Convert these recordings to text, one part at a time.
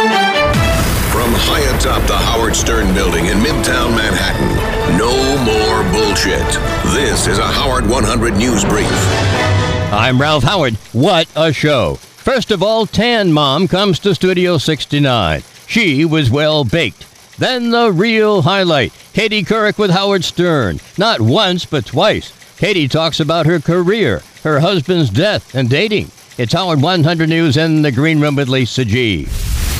From high atop the Howard Stern building in Midtown Manhattan, no more bullshit. This is a Howard 100 News Brief. I'm Ralph Howard. What a show. First of all, Tan Mom comes to Studio 69. She was well baked. Then the real highlight Katie Couric with Howard Stern. Not once, but twice. Katie talks about her career, her husband's death, and dating. It's Howard 100 News in the Green Room with Lisa G.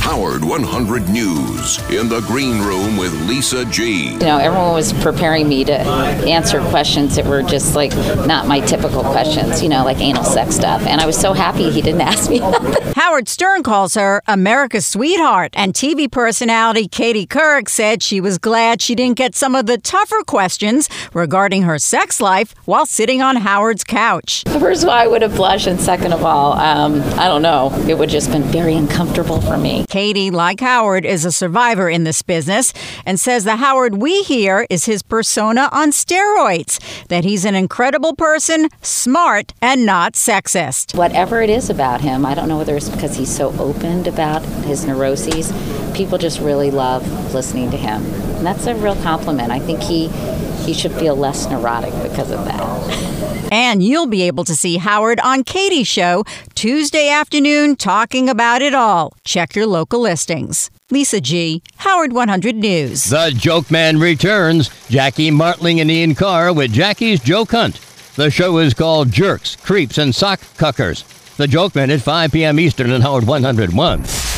Howard 100 News in the green room with Lisa G. You know, everyone was preparing me to answer questions that were just like not my typical questions, you know, like anal sex stuff. And I was so happy he didn't ask me. Howard Stern calls her America's sweetheart, and TV personality Katie Couric said she was glad she didn't get some of the tougher questions regarding her sex life while sitting on Howard's couch. First of all, I would have blushed, and second of all, um, I don't know, it would just been very uncomfortable for me. Katie, like Howard, is a survivor in this business and says the Howard we hear is his persona on steroids, that he's an incredible person, smart, and not sexist. Whatever it is about him, I don't know whether it's because he's so open about his neuroses, people just really love listening to him. And that's a real compliment. I think he he should feel less neurotic because of that. And you'll be able to see Howard on Katie's show Tuesday afternoon talking about it all. Check your local listings. Lisa G., Howard 100 News. The Joke Man returns. Jackie Martling and Ian Karr with Jackie's Joke Hunt. The show is called Jerks, Creeps, and Sock Cuckers. The Joke Man at 5 p.m. Eastern on Howard 101.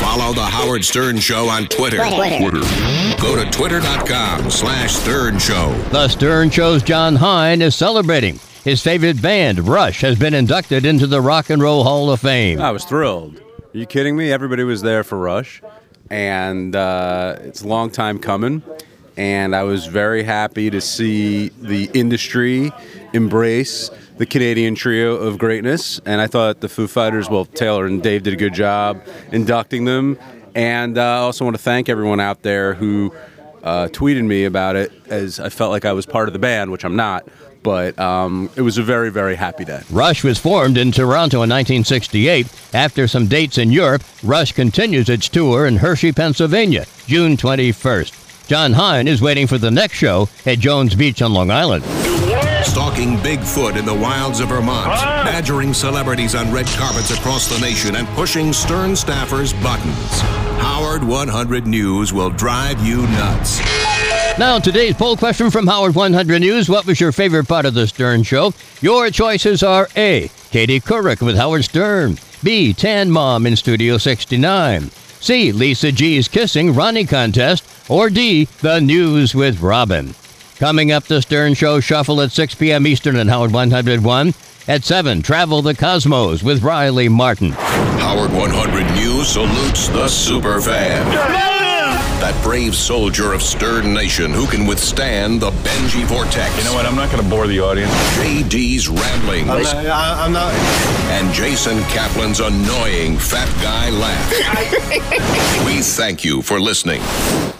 Follow the Howard Stern Show on Twitter. Twitter. Go to twitter.com slash Stern Show. The Stern Show's Jon Hein is celebrating. His favorite band, Rush, has been inducted into the Rock and Roll Hall of Fame. I was thrilled. Are you kidding me? Everybody was there for Rush, and uh, it's a long time coming. And I was very happy to see the industry embrace the Canadian trio of greatness. And I thought the Foo Fighters, well, Taylor and Dave did a good job inducting them. And uh, I also want to thank everyone out there who uh, tweeted me about it, as I felt like I was part of the band, which I'm not. But um, it was a very, very happy day. Rush was formed in Toronto in 1968. After some dates in Europe, Rush continues its tour in Hershey, Pennsylvania, June 21st. Jon Hein is waiting for the next show at Jones Beach on Long Island. Stalking Bigfoot in the wilds of Vermont, ah. badgering celebrities on red carpets across the nation, and pushing Stern staffers' buttons. Howard 100 News will drive you nuts. Now, today's poll question from Howard 100 News. What was your favorite part of the Stern Show? Your choices are A. Katie Couric with Howard Stern. B. Tan Mom in Studio 69. C. Lisa G's Kissing Ronnie Contest. Or D. The News with Robin. Coming up, the Stern Show Shuffle at 6 p.m. Eastern on Howard 101. At 7, Travel the Cosmos with Riley Martin. Howard 100 News salutes the superfan. That brave soldier of Stern Nation who can withstand the Benjy Vortex. You know what? I'm not going to bore the audience. JD's ramblings. I'm not, I- I'm not. and Jason Kaplan's annoying fat guy laugh. we thank you for listening.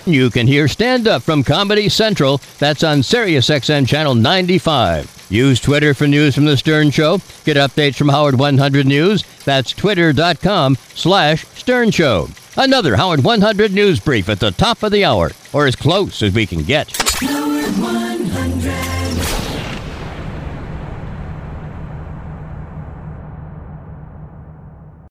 You can hear Stand Up from Comedy Central. That's on SiriusXM Channel 95. Use Twitter for news from The Stern Show. Get updates from Howard 100 News. That's twitter.com slash Stern Show. Another Howard 100 News Brief at the top of the hour, or as close as we can get. Howard 100.